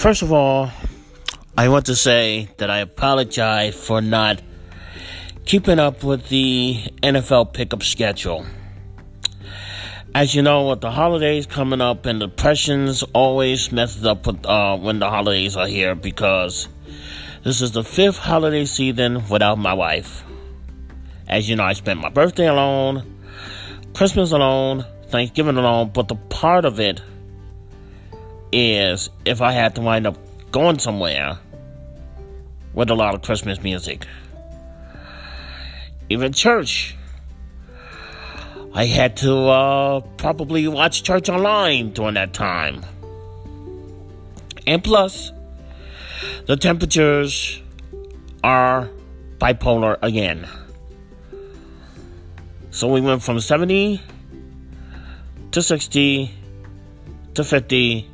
First of all, I want to say that I apologize for not keeping up with the NFL pickup schedule. As you know, with the holidays coming up and the depressions always messes up with uh, when the holidays are here because this is the fifth holiday season without my wife. As you know, I spent my birthday alone, Christmas alone, Thanksgiving alone, but the part of it is if I had to wind up going somewhere with a lot of Christmas music. Even church. I had to uh, probably watch church online during that time. And plus, the temperatures are bipolar again. So we went from 70 to 60 to 50,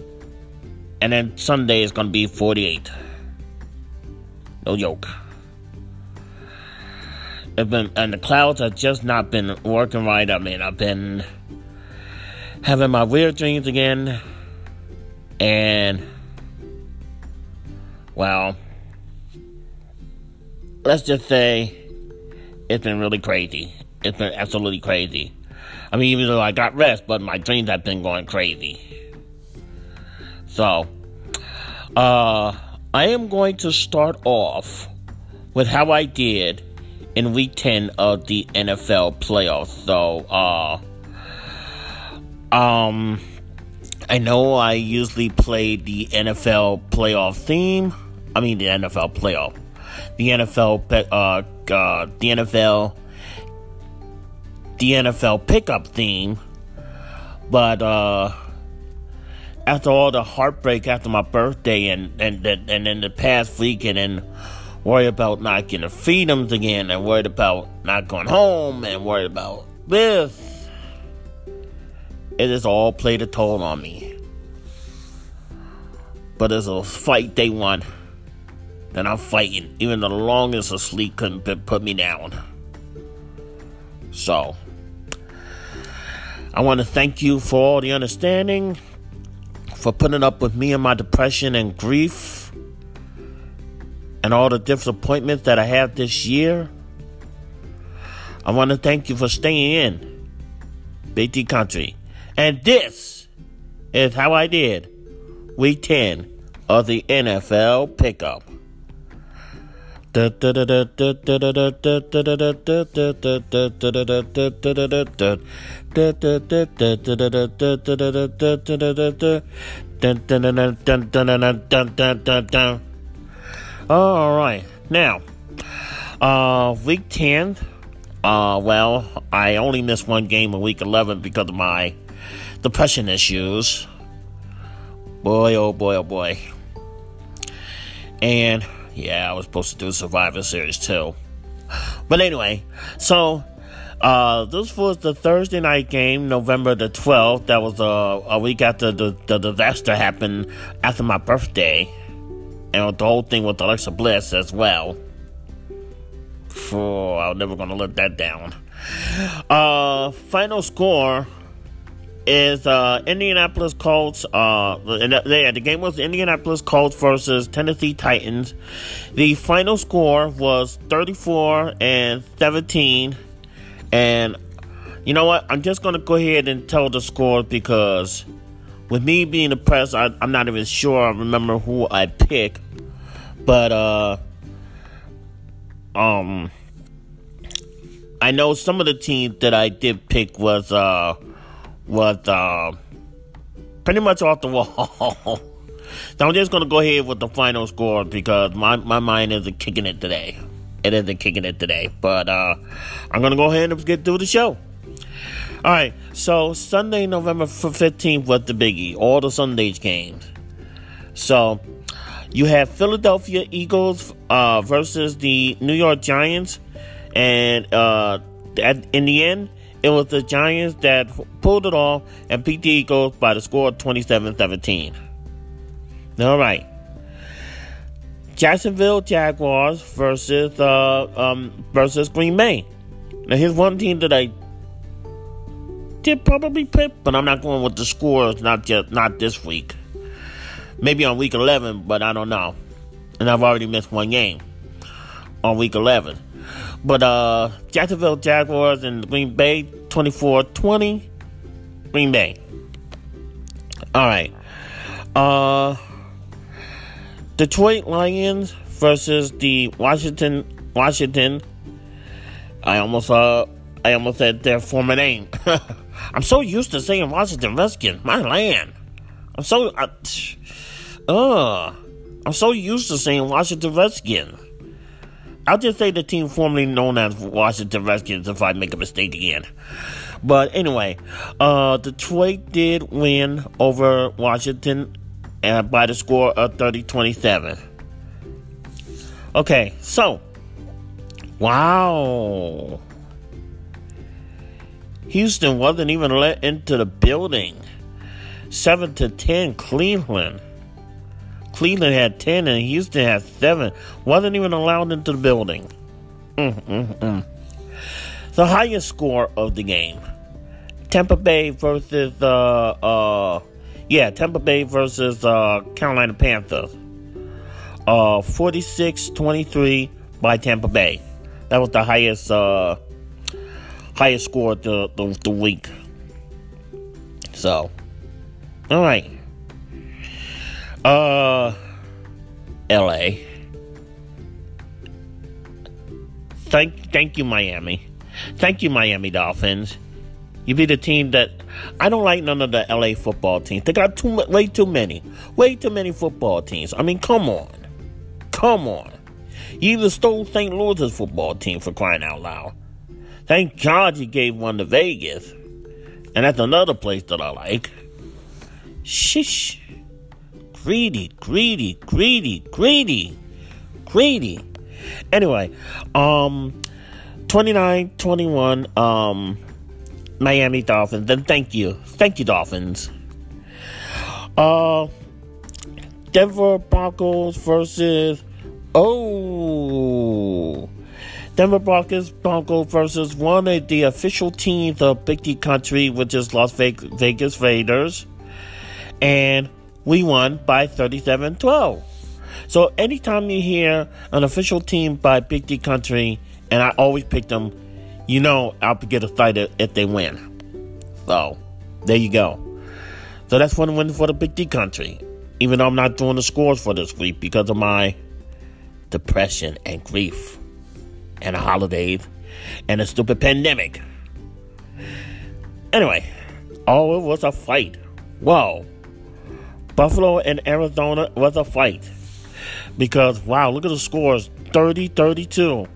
and then Sunday is going to be 48. No joke. It's been, and the clouds have just not been working right. I mean, I've been having my weird dreams again, and well, let's just say it's been really crazy. It's been absolutely crazy. I mean, even though I got rest, but my dreams have been going crazy. So, uh, I am going to start off with how I did in week 10 of the NFL playoffs. So, uh, um, I know I usually play the NFL playoff theme. I mean, the NFL playoff. The NFL, uh, uh, the NFL, the NFL pickup theme. But, uh, after all the heartbreak after my birthday and, and, and, and then the past week and then worried about not getting freedoms again and worried about not going home and worried about this. It has all played a toll on me. But it's a fight they won. Then I'm fighting. Even the longest of sleep couldn't put me down. So, I want to thank you for all the understanding, for putting up with me and my depression and grief and all the disappointments that I have this year. I want to thank you for staying in Big D Country. And this is how I did week 10 of the NFL pickup. All right. Now, uh, week 10, uh, well, I only missed one game in week 11 because of my depression issues. Boy, oh boy, oh boy. And, yeah, I was supposed to do Survivor Series too. But anyway, so, uh, this was the Thursday night game, November the 12th. That was uh, a week after the, the disaster happened after my birthday and the whole thing with Alexa Bliss as well. Oh, I'm never gonna let that down. Uh, final score is uh, Indianapolis Colts. Uh, the, the game was Indianapolis Colts versus Tennessee Titans. The final score was 34 and 17. And you know what? I'm just gonna go ahead and tell the score because with me being depressed, I, I'm not even sure I remember who I picked. But uh um I know some of the teams that I did pick was uh was uh pretty much off the wall. so I'm just gonna go ahead with the final score because my, my mind isn't kicking it today. It isn't kicking it today. But uh I'm gonna go ahead and get through the show. Alright, so Sunday, November 15th was the biggie. All the Sundays games. So you have Philadelphia Eagles uh, versus the New York Giants, and uh, at, in the end, it was the Giants that pulled it off and beat the Eagles by the score of 27-17. All right. Jacksonville Jaguars versus uh, um, versus Green Bay. Now here's one team that I did probably pick, but I'm not going with the scores. Not just not this week Maybe on week 11, but I don't know. And I've already missed one game on week 11. But uh, Jacksonville Jaguars and Green Bay 24 20. Green Bay. All right. Uh, Detroit Lions versus the Washington Washington. I almost uh I almost said their former name. I'm so used to saying Washington Redskins, my land. I'm so uh, uh I'm so used to saying Washington Redskins. I'll just say the team formerly known as Washington Redskins if I make a mistake again. But anyway, uh, Detroit did win over Washington uh, by the score of 30 27. Okay, so, wow. Houston wasn't even let into the building. 7 to 10, Cleveland. Cleveland had 10 and Houston had 7. Wasn't even allowed into the building. Mm, mm, mm. The highest score of the game Tampa Bay versus, uh, uh, yeah, Tampa Bay versus uh, Carolina Panthers. Uh, 46 23 by Tampa Bay. That was the highest, uh, highest score of the, the, the week. So, all right. Uh, LA. Thank, thank you, Miami. Thank you, Miami Dolphins. You be the team that I don't like none of the LA football teams. They got too way too many, way too many football teams. I mean, come on, come on. You even stole St. Louis's football team for crying out loud. Thank God you gave one to Vegas, and that's another place that I like. Shish greedy, greedy, greedy, greedy, greedy. Anyway, um, 29 21, um, Miami Dolphins. Then thank you. Thank you, Dolphins. Uh, Denver Broncos versus. Oh. Denver Broncos, Broncos versus one of the official teams of Big D Country, which is Las Vegas Raiders. And we won by 37 12. So anytime you hear an official team by Big D Country, and I always pick them, you know I'll get excited if they win. So there you go. So that's one win for the Big D Country. Even though I'm not doing the scores for this week because of my depression and grief and the holidays and a stupid pandemic. Anyway, oh, it was a fight. Whoa. Buffalo and Arizona was a fight. Because, wow, look at the scores 30 32.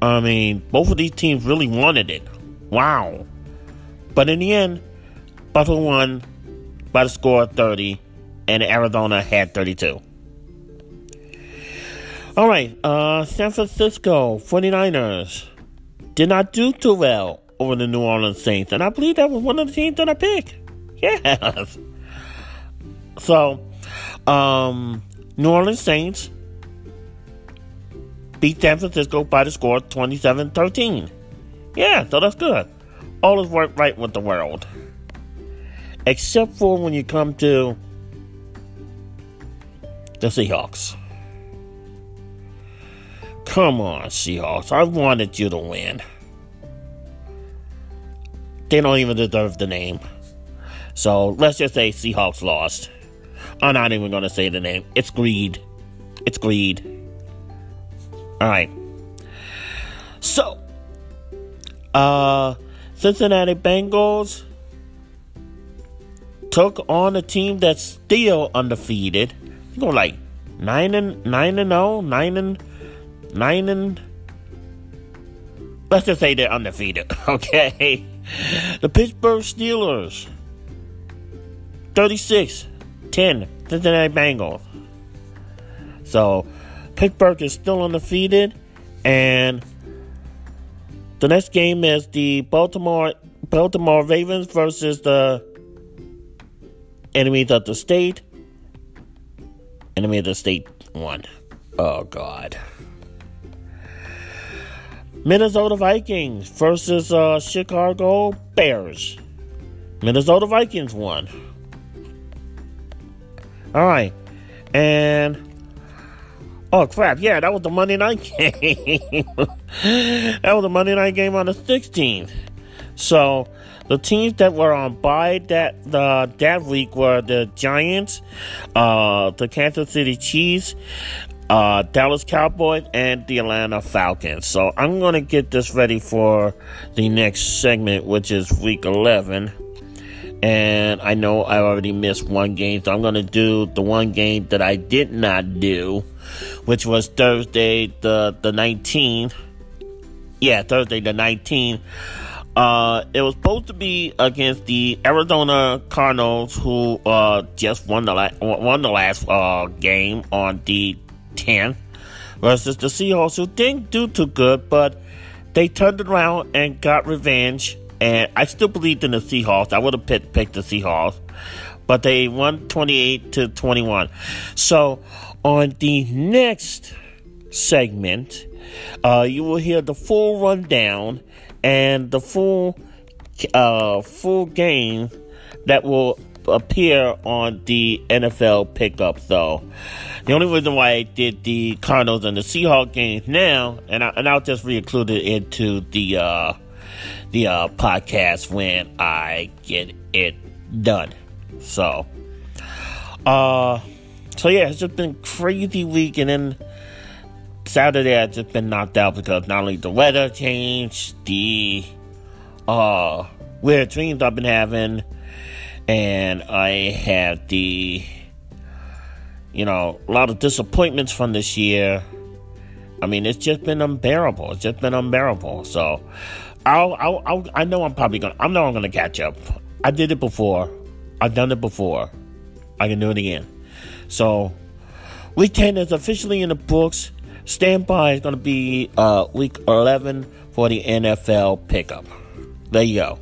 I mean, both of these teams really wanted it. Wow. But in the end, Buffalo won by the score of 30, and Arizona had 32. All right, uh, San Francisco 49ers did not do too well over the New Orleans Saints, and I believe that was one of the teams that I picked. Yes. So, um, New Orleans Saints beat San Francisco by the score 27 13. Yeah, so that's good. All is right with the world. Except for when you come to the Seahawks. Come on, Seahawks. I wanted you to win. They don't even deserve the name. So let's just say Seahawks lost. I'm not even going to say the name. It's greed. It's greed. All right. So, uh, Cincinnati Bengals took on a team that's still undefeated. You go like nine and nine and oh, nine and nine and. Let's just say they're undefeated. Okay, the Pittsburgh Steelers, thirty-six 10, Cincinnati Bengals. So Pittsburgh is still undefeated, and the next game is the Baltimore Baltimore Ravens versus the enemies of the state. Enemy of the state one. Oh God. Minnesota Vikings versus uh, Chicago Bears. Minnesota Vikings won. All right. And oh crap, yeah, that was the Monday night game. that was the Monday night game on the 16th. So the teams that were on bye that the that week were the Giants, uh, the Kansas City Chiefs, uh, Dallas Cowboys, and the Atlanta Falcons. So I'm gonna get this ready for the next segment, which is week 11 and I know I already missed one game, so I'm going to do the one game that I did not do, which was Thursday the the 19th. Yeah, Thursday the 19th. Uh, it was supposed to be against the Arizona Cardinals, who uh, just won the la- won the last uh, game on the 10th, versus the Seahawks, who didn't do too good, but they turned around and got revenge and I still believed in the Seahawks. I would have picked, the Seahawks, but they won 28 to 21. So on the next segment, uh, you will hear the full rundown and the full uh, full game that will appear on the NFL pickup. So the only reason why I did the Cardinals and the Seahawks games now, and I, and I'll just re-include it into the uh, the uh, podcast when I get it done. So, uh, so yeah, it's just been crazy week, and then Saturday I've just been knocked out because not only the weather changed, the uh weird dreams I've been having, and I had the you know a lot of disappointments from this year. I mean, it's just been unbearable. It's just been unbearable. So, I'll, I'll, I'll, i know I'm probably gonna, I know I'm gonna catch up. I did it before. I've done it before. I can do it again. So, week 10 is officially in the books. Standby is gonna be uh, week 11 for the NFL pickup. There you go.